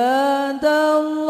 هذا الله.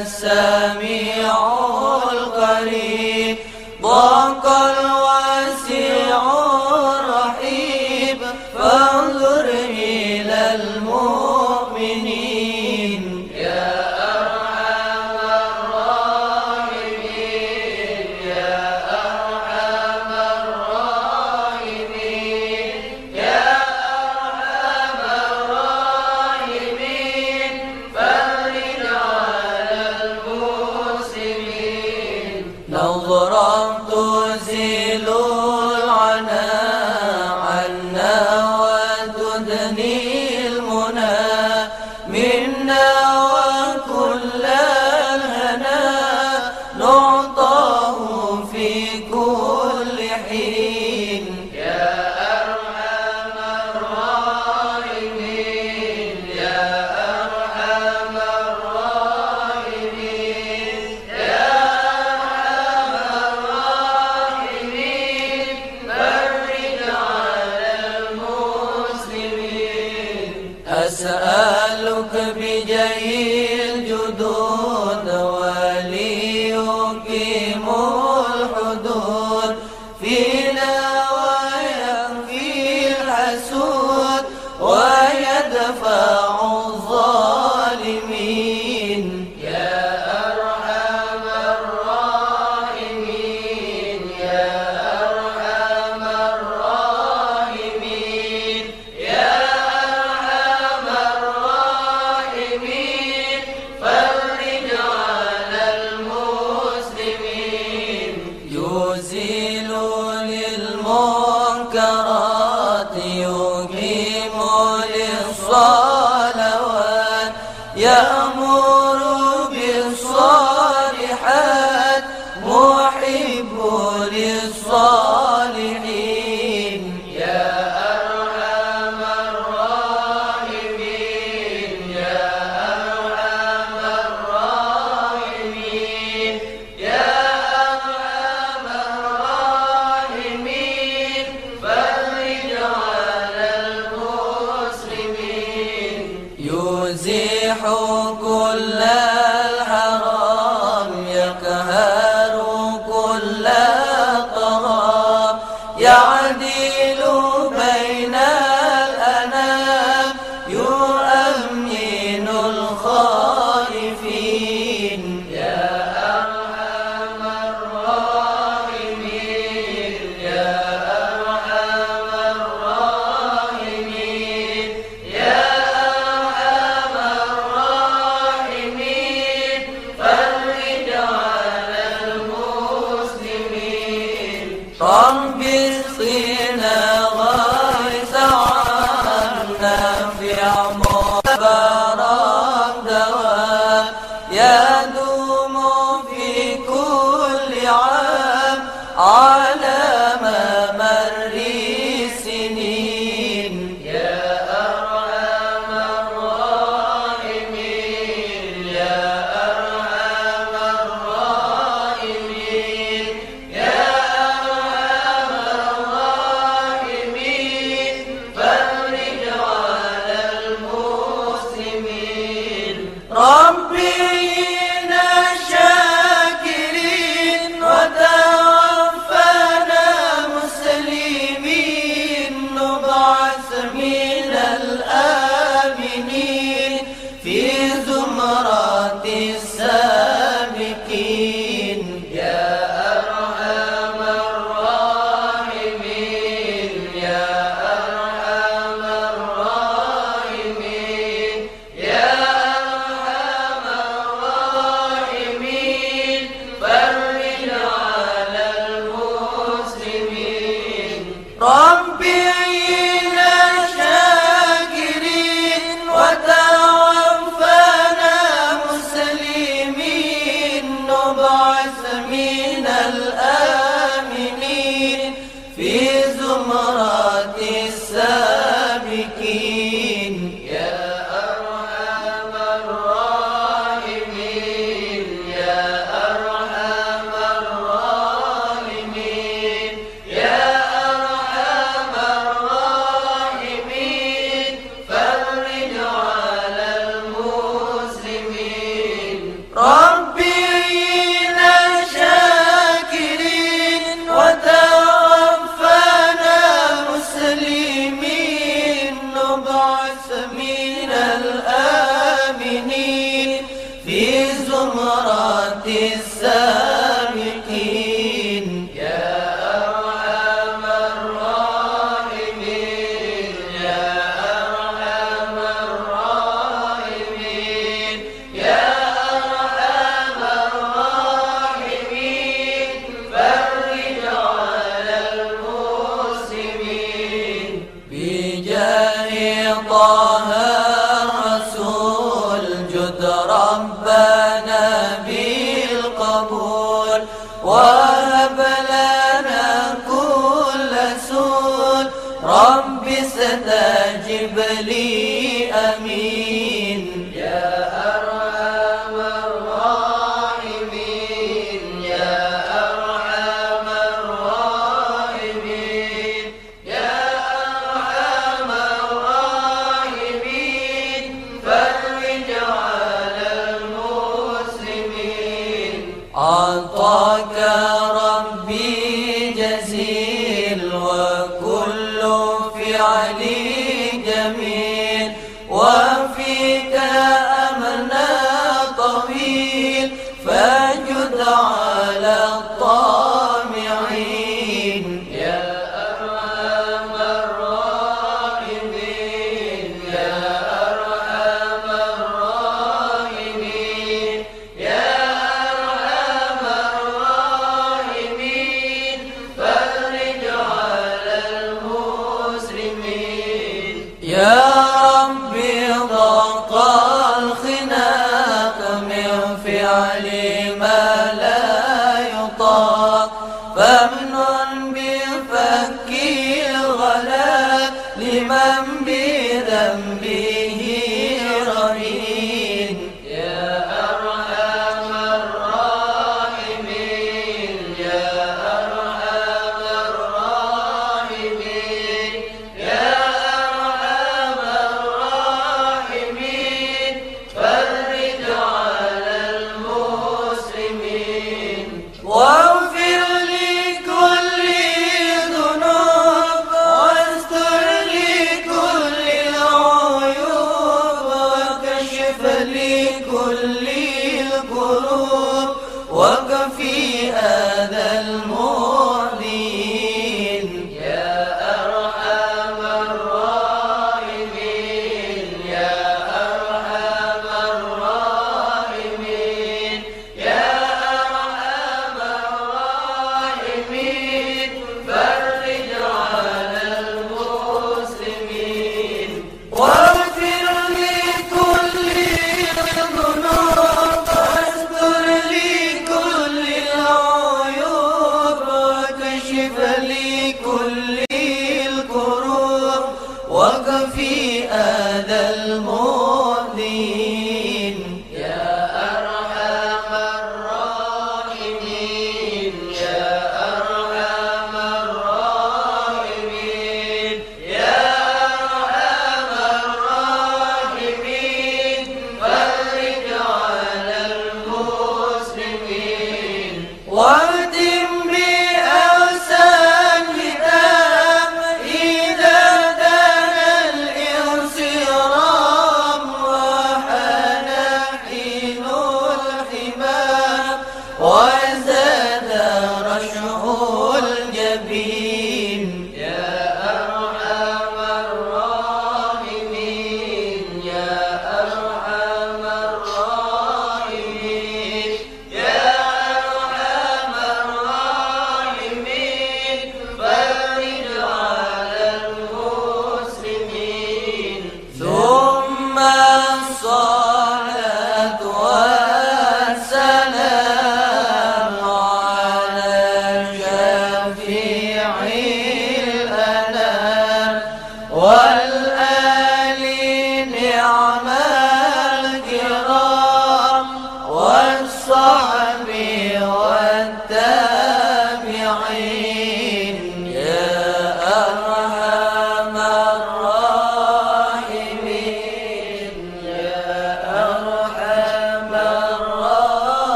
الساعة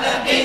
العالمين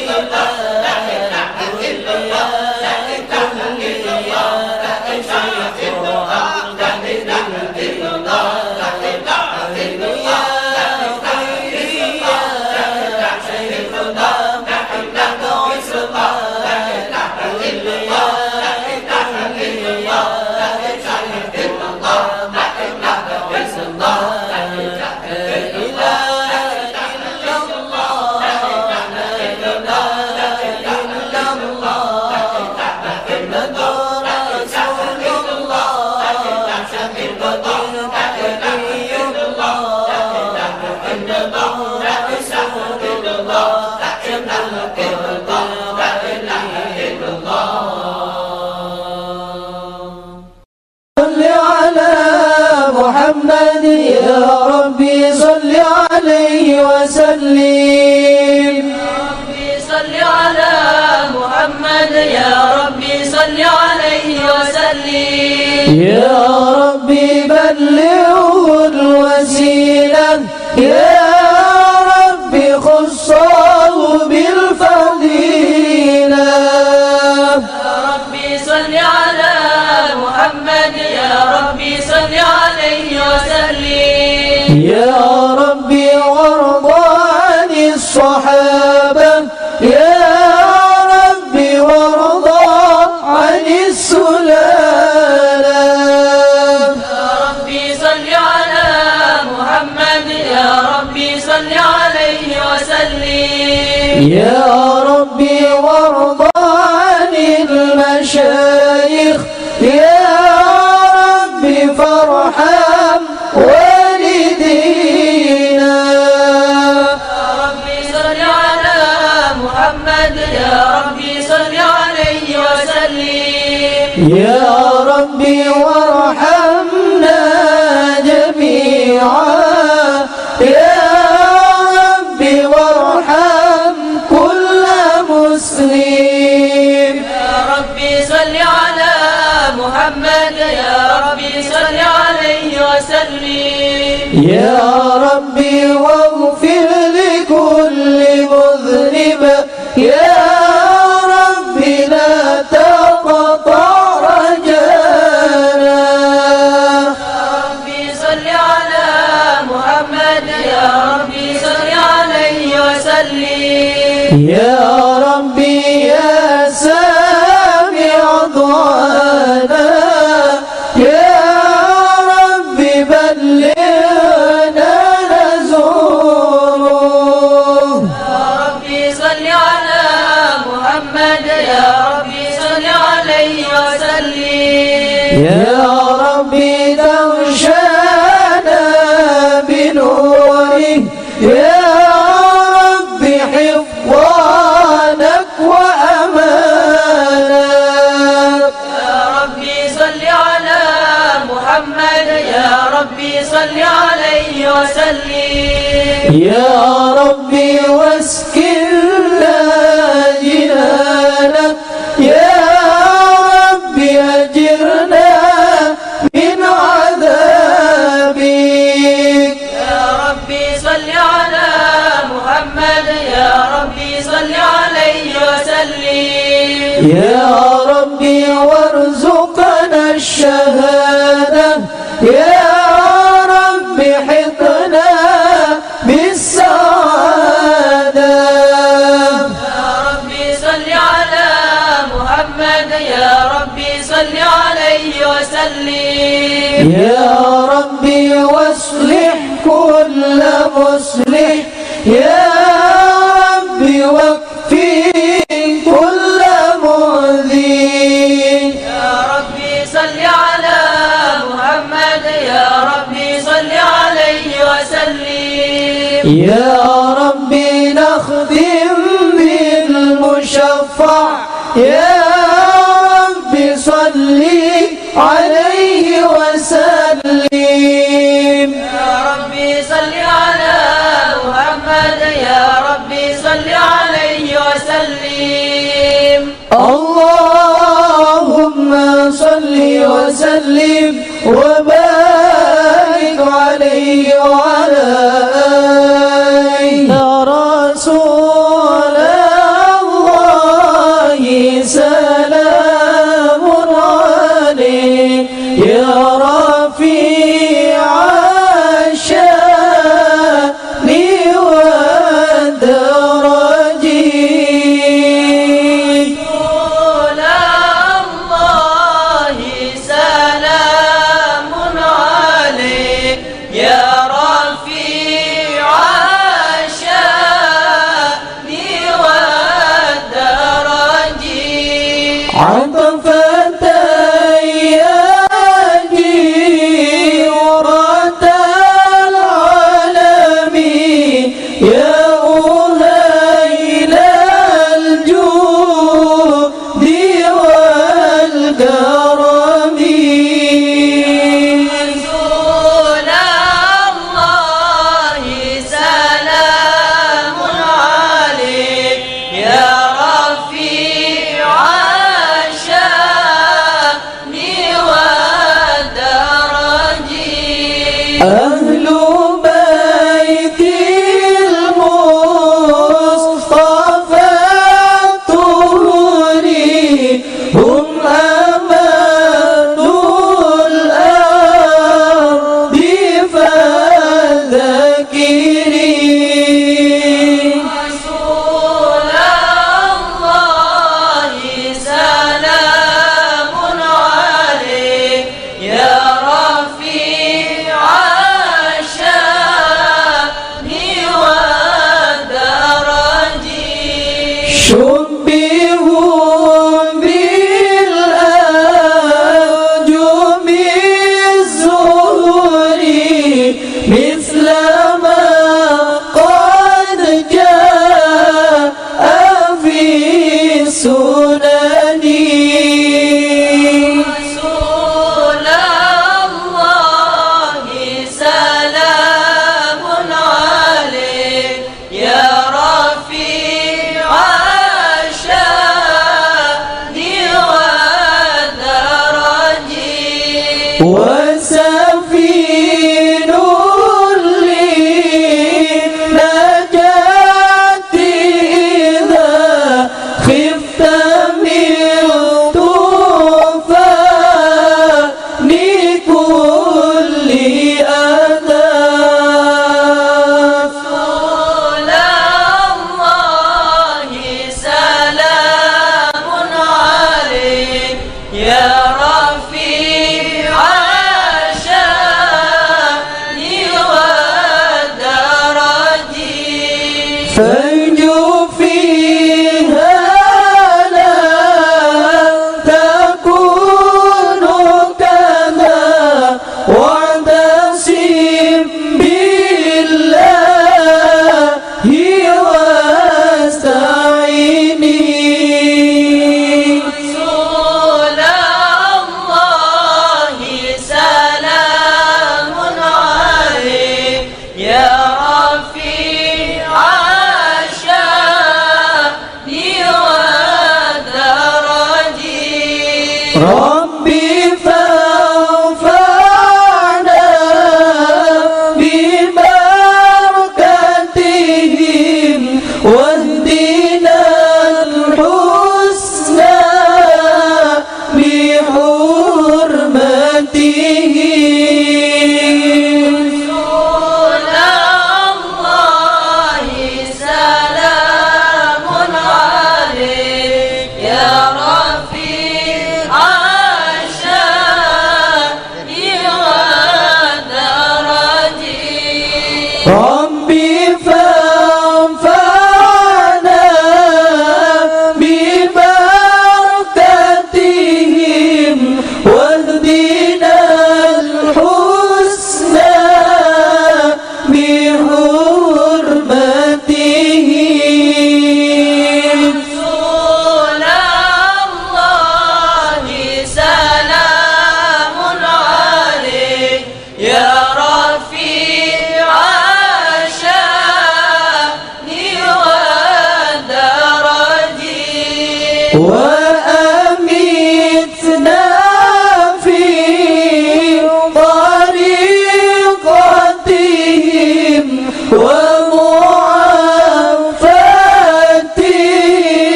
يا ربي وارضى عن المشايخ. يا ربي فارحم والدينا. ربي صل على محمد. يا ربي صل عليه وسلم. يا يا ربي وما Yeah. يا ربي واصلح كل مصلح. يا ربي واكفي كل مؤذين يا ربي صل على محمد. يا ربي صل عليه وسلم. يا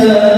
uh...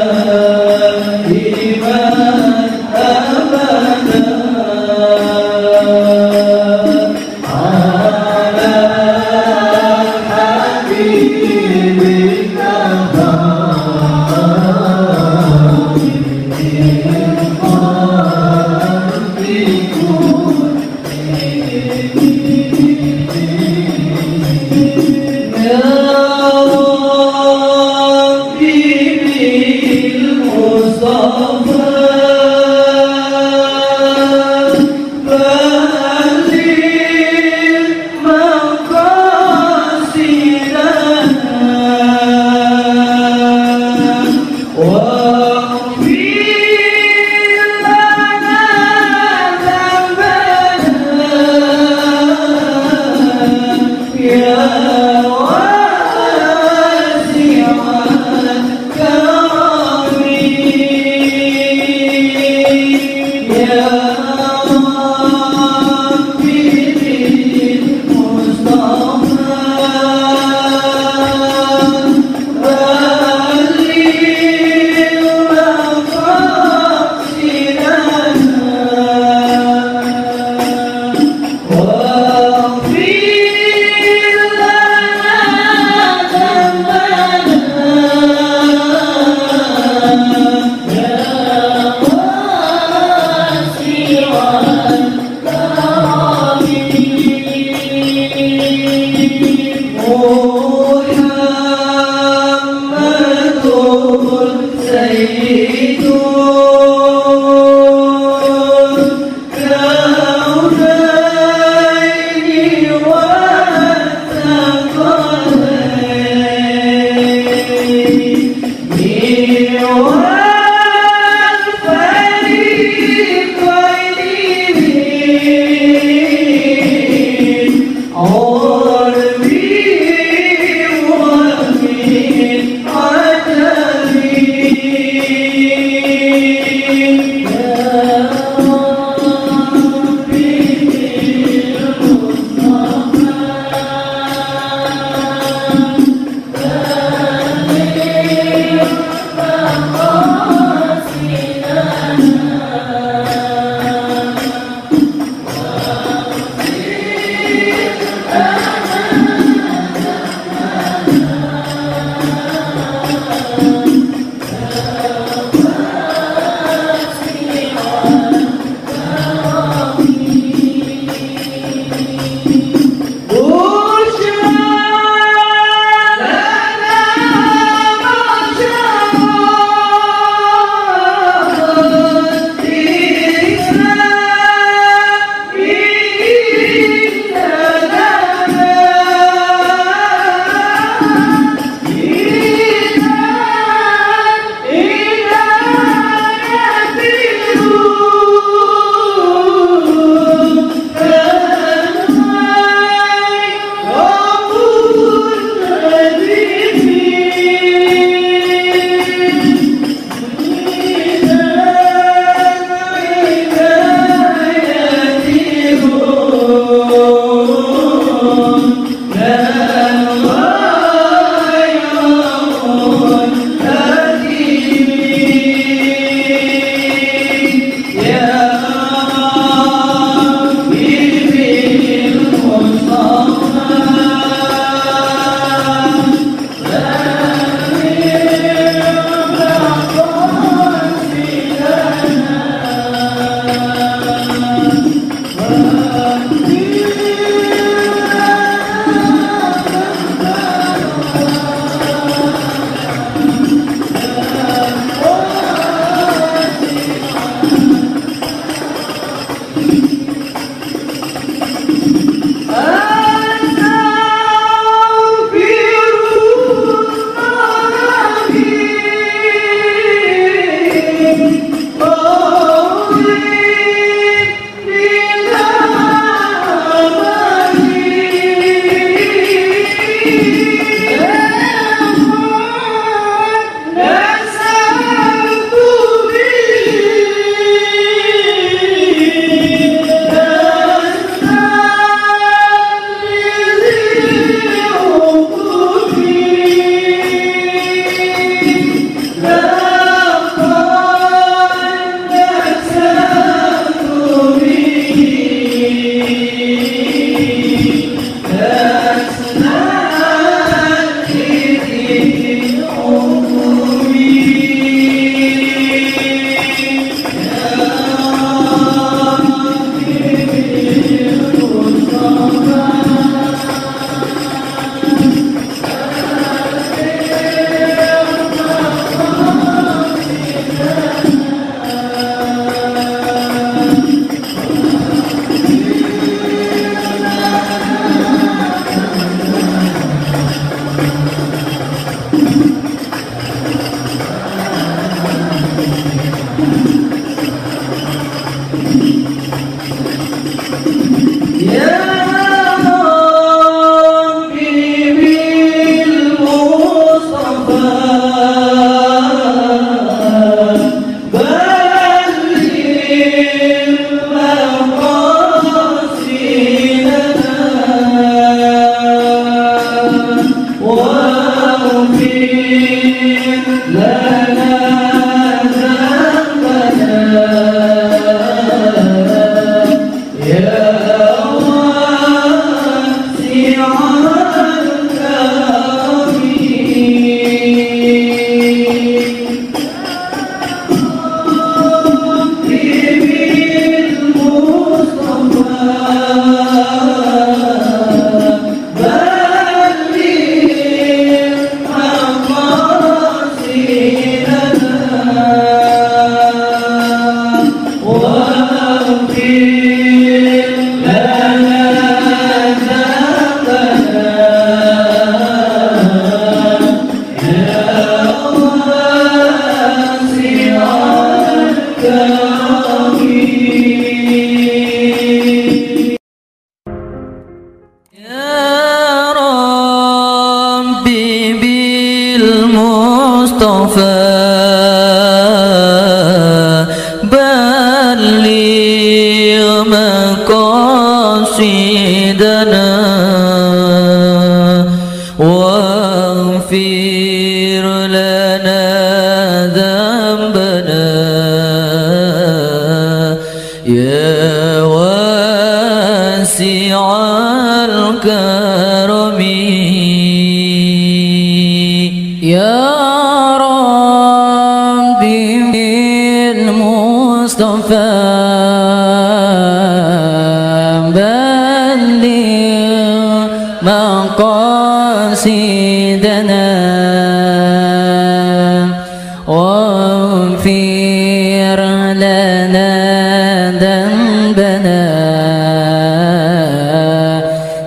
ذنبنا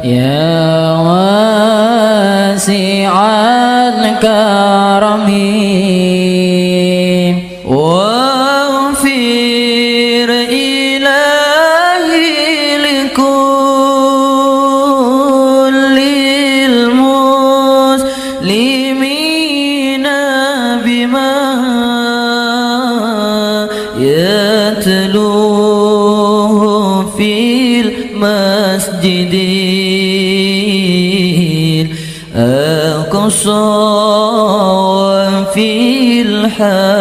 يا واسع الكرمين حال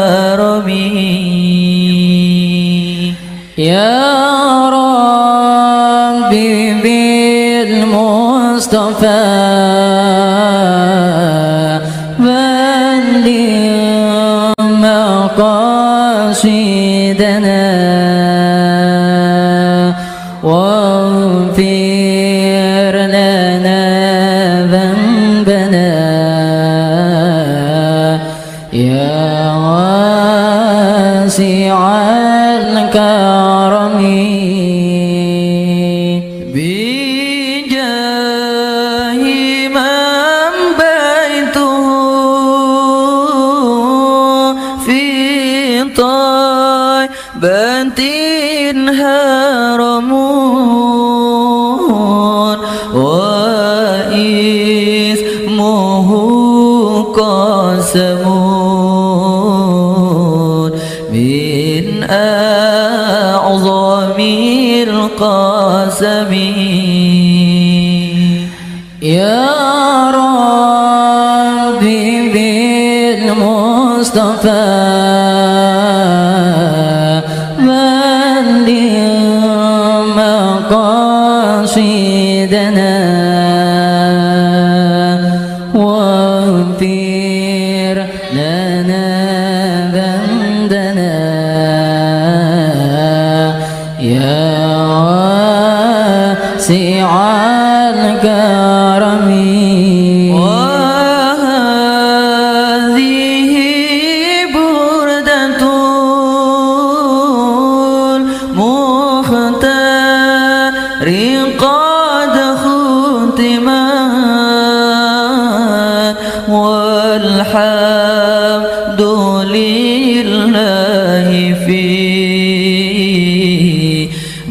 الله في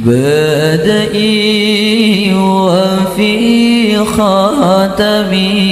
بدئي وفي خاتمي.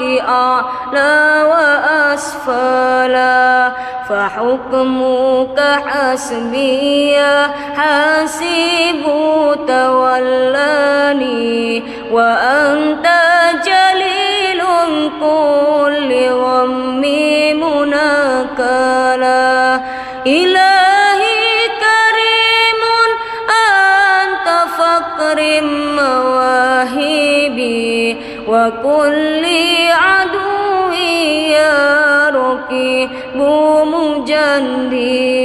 الخلق أعلى وأسفلا فحكمك حسبي حسيب تولاني وأنت جليل كل غمي منكلا إلهي كريم أنت فقر مواهبي وكل ركيب مجندلا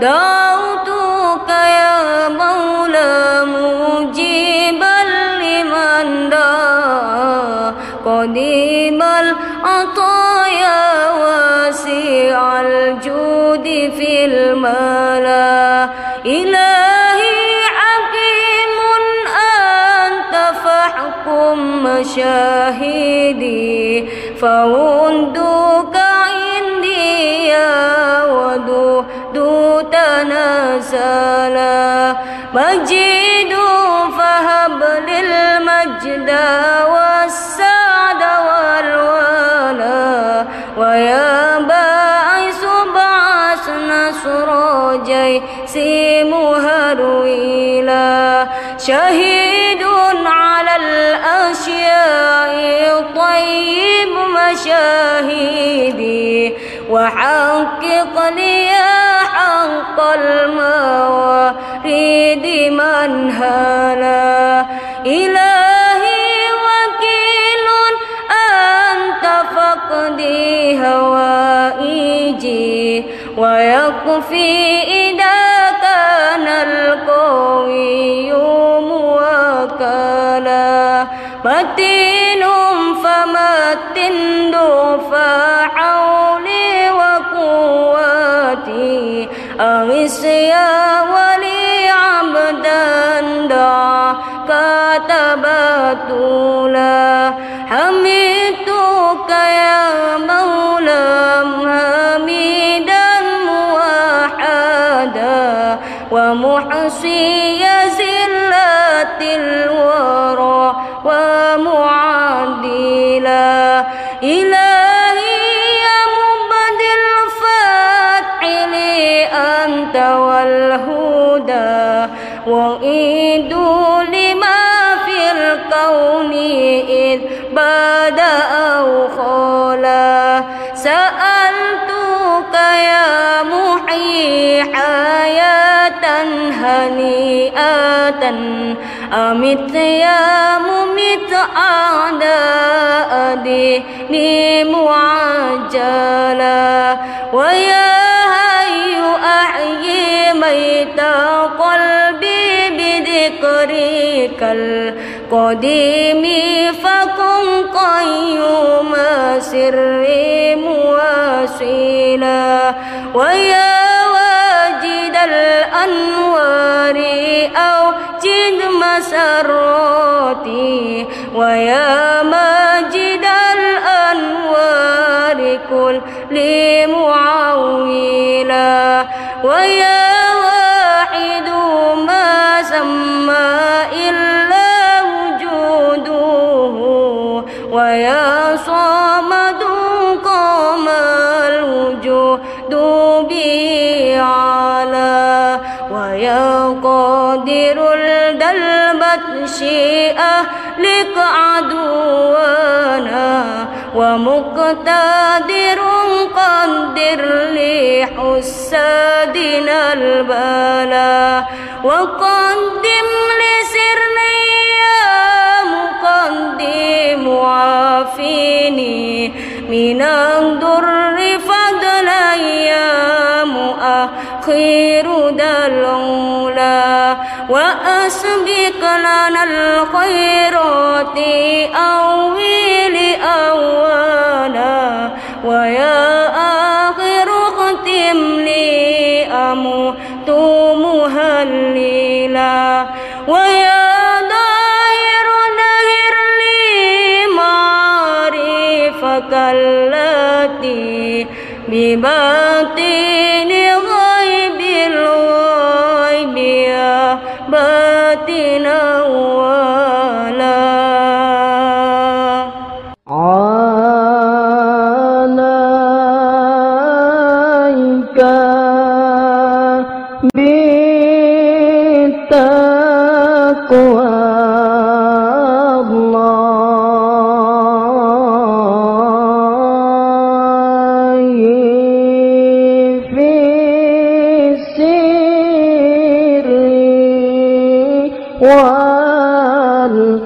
دعوتك يا مولى مجيبا لمن دعا. قديم العطايا واسع الجود في الملا. إلهي حكيم أنت فاحكم مشاهدي. فوندك مجيد فهب للمجد والسعد والولا ويا باعث بعث نصر جيس مهرويلا شهيد على الأشياء طيب مشاهدي وحقق لي حق المواريد منهلا إلهي وكيل أنت فقدي هوائجي ويكفي إذا كان القوي. أغس يا الكون إذ بدا أو خلا سألتك يا محيي حياة هنيئة أمت يا ممت أعداء ديني معجلا؟ ويا هي أحيي ميت قلبي بذكرك القديم فكن قيوم سري مواصلا ويا واجد الأنوار أوجد مسراتي ويا ماجد الأنوار كل معولا ويا لك عدوانا ومقتدر قدر لحسادنا البلاء وقدم لسرني يا مقدم عافيني من الضر فضلا يا مؤخر دلولا وأسبق لنا الخيرات أول أولا ويا آخر ختم لي أموت مهللا ويا بباطن والعلن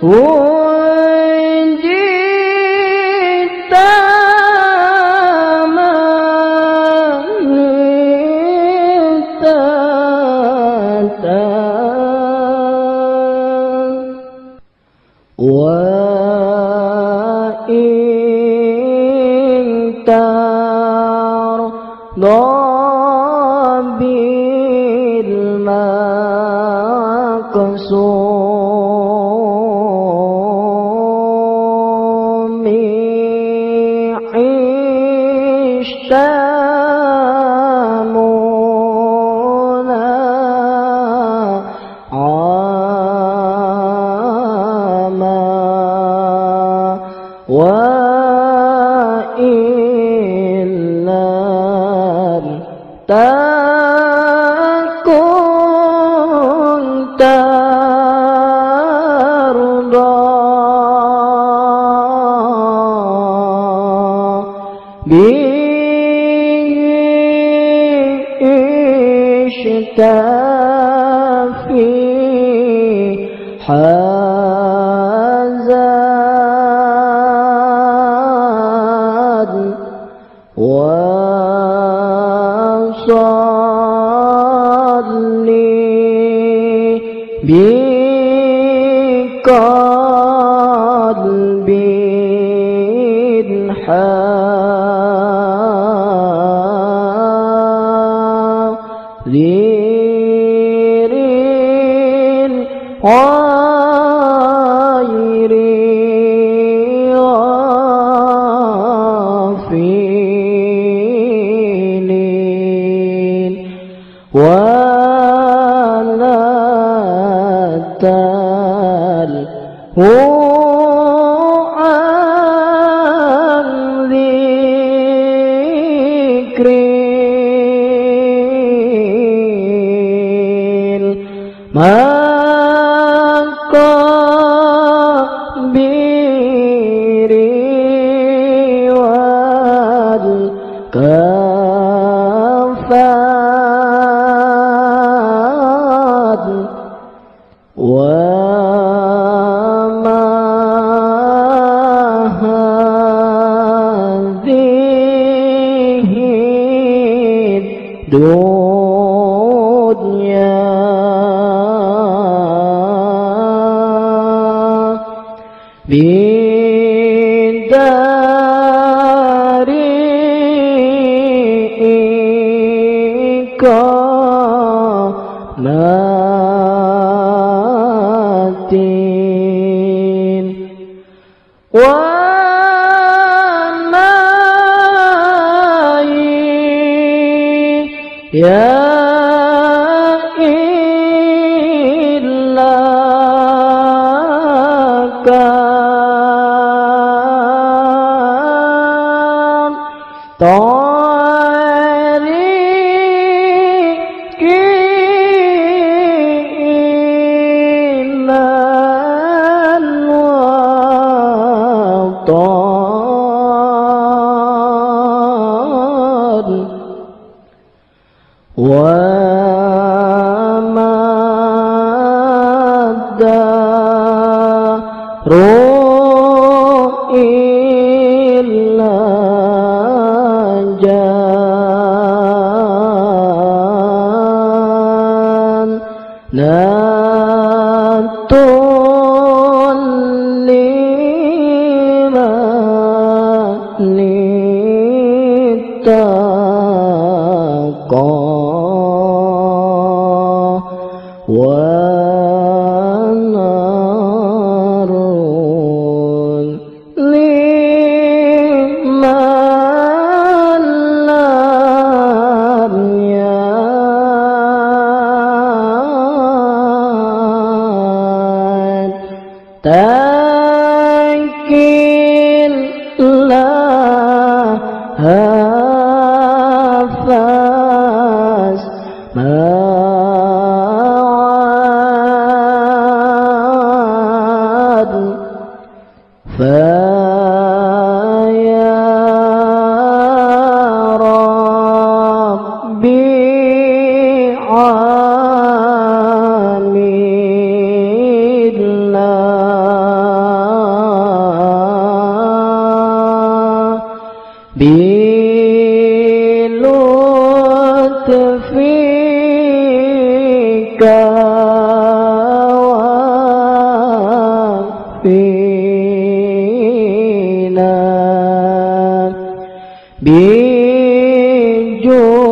Oh. الدنيا जो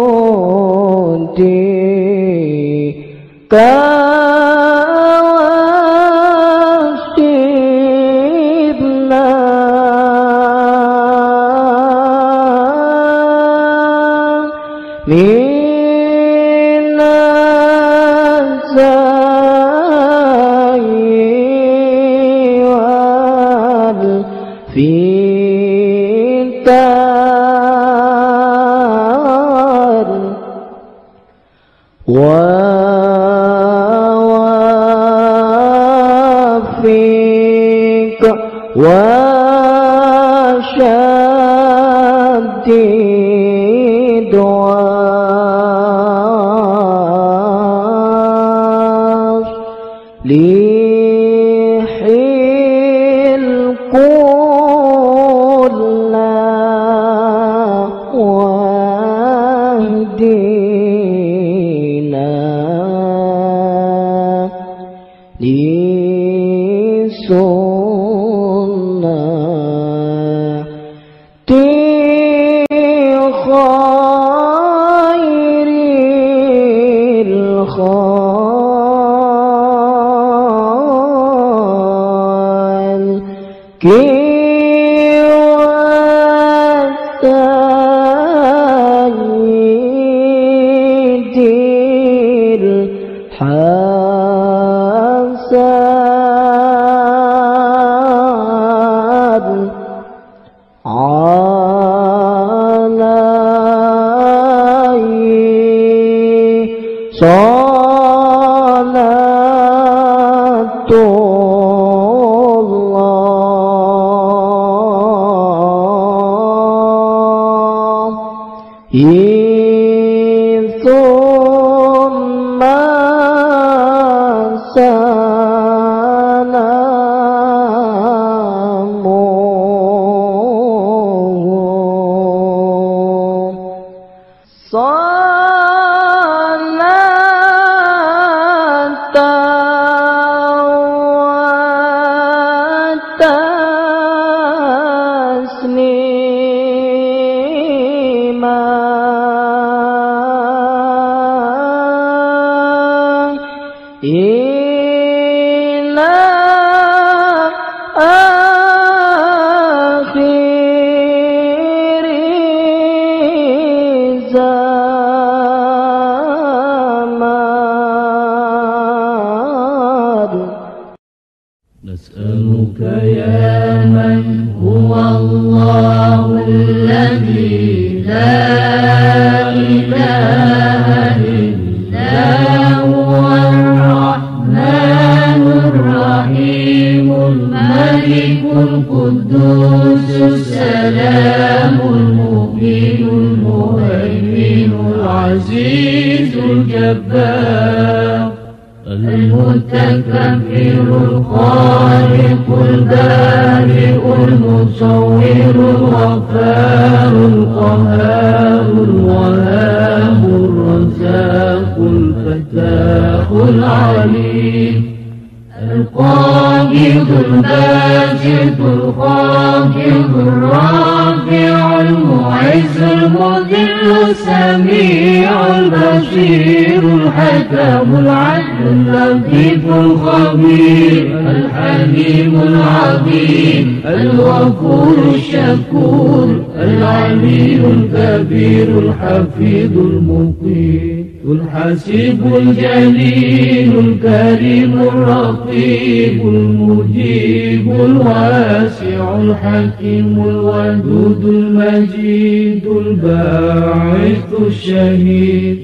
الكبير الحفيظ المقيم الحسيب الجليل الكريم الرقيب المجيب الواسع الحكيم الودود المجيد الباعث الشهيد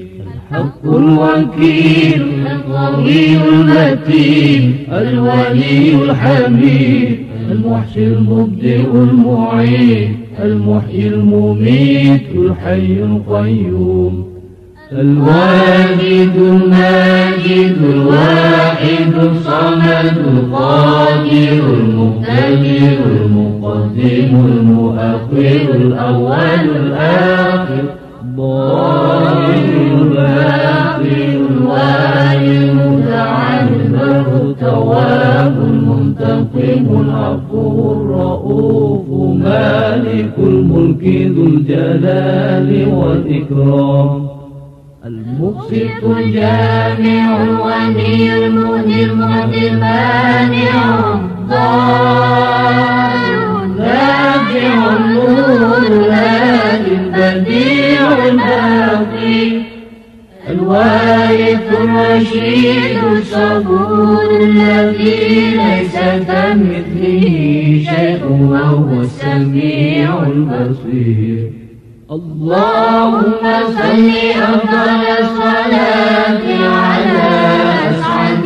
الحق الوكيل القوي المتين الولي الحميد المحشي المبدئ المعيد المحيي المميت الحي القيوم. الواجد الماجد الواحد الصمد القادر المقتدر المقدم المؤخر الأول الآخر. الظاهر الباطن الوالي المتعال البر التواب المنتقم العفو الرؤوف مالك الملك ذو الجلال والإكرام. المقسط الجامع الغني المهدي المهدي المانع الضار النافع النور الهادي البديع. الباقي الوارث الرشيد الصبور الذي الذي ليس كمثله شيء وهو السميع البصير. اللهم صل أفضل الصلاة على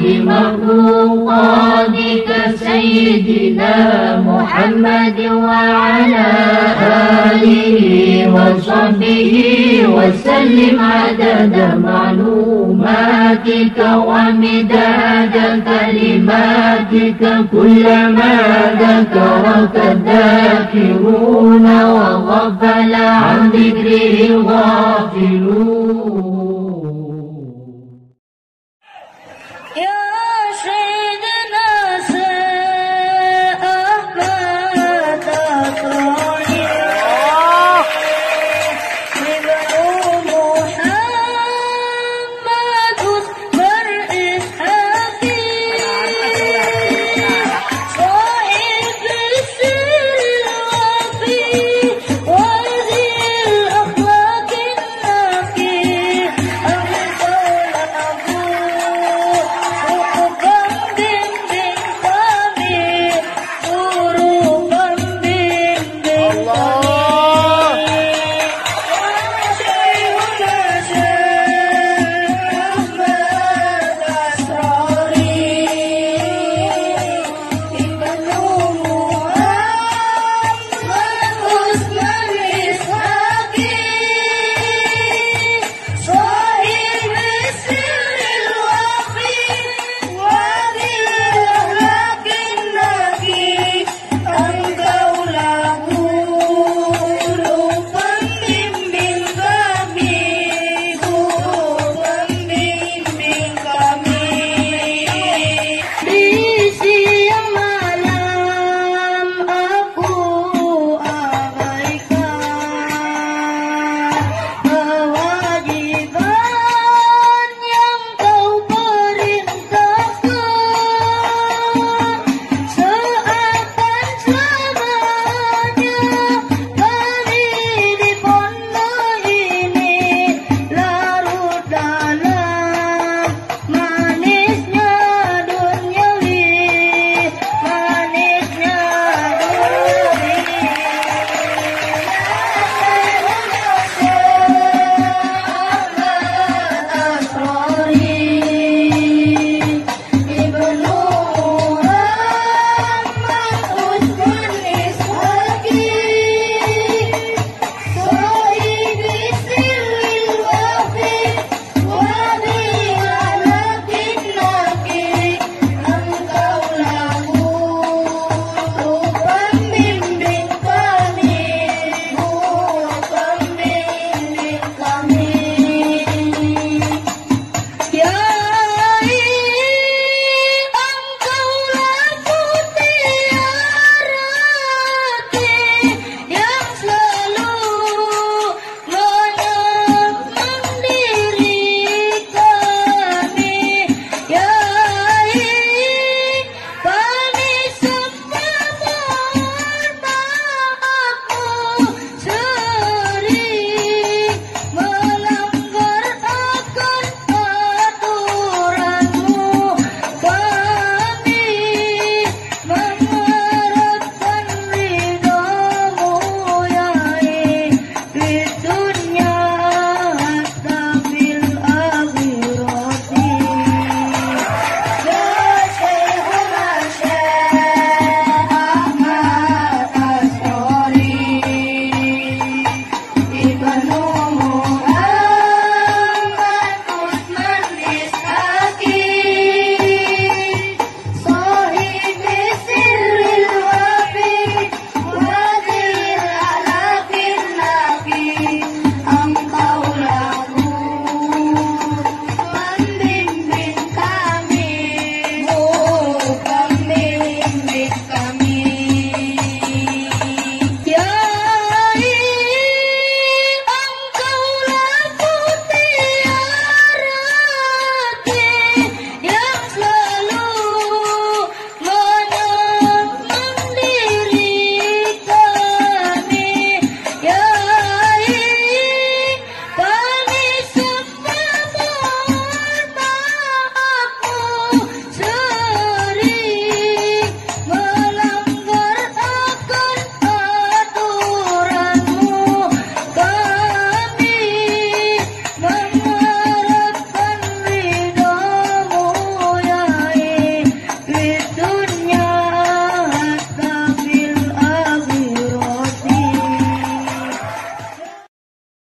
أسعد مخلوقاتك سيدنا محمد وعلى آله وصحبه وسلم عدد معلوماتك ومداد كلماتك كلما ذكرك الذاكرون وغفل عن ذكره الغافلون.